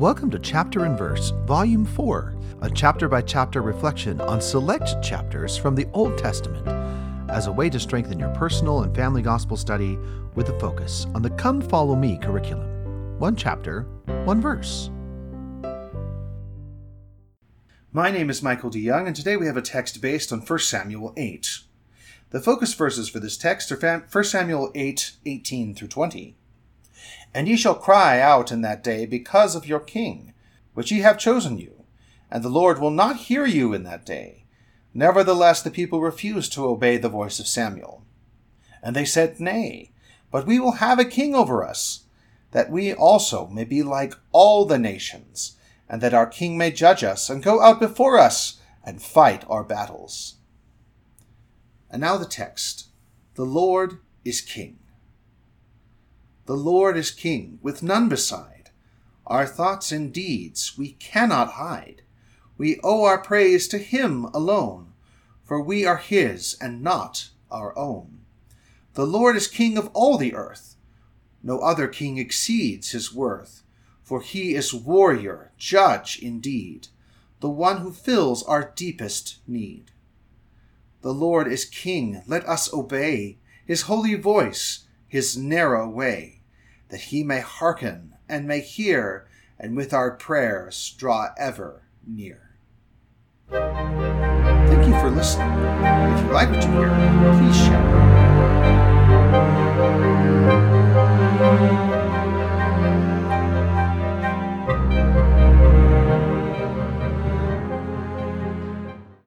Welcome to Chapter and Verse, Volume 4, a chapter by chapter reflection on select chapters from the Old Testament as a way to strengthen your personal and family gospel study with a focus on the Come Follow Me curriculum. One chapter, one verse. My name is Michael DeYoung, and today we have a text based on 1 Samuel 8. The focus verses for this text are 1 Samuel 8 18 through 20. And ye shall cry out in that day because of your king, which ye have chosen you, and the Lord will not hear you in that day. Nevertheless, the people refused to obey the voice of Samuel. And they said, Nay, but we will have a king over us, that we also may be like all the nations, and that our king may judge us, and go out before us, and fight our battles. And now the text The Lord is king. The Lord is King, with none beside. Our thoughts and deeds we cannot hide. We owe our praise to Him alone, for we are His and not our own. The Lord is King of all the earth. No other king exceeds his worth, for he is warrior, judge indeed, the one who fills our deepest need. The Lord is King, let us obey his holy voice, his narrow way that he may hearken and may hear, and with our prayers draw ever near. Thank you for listening. If you like what you hear, please share.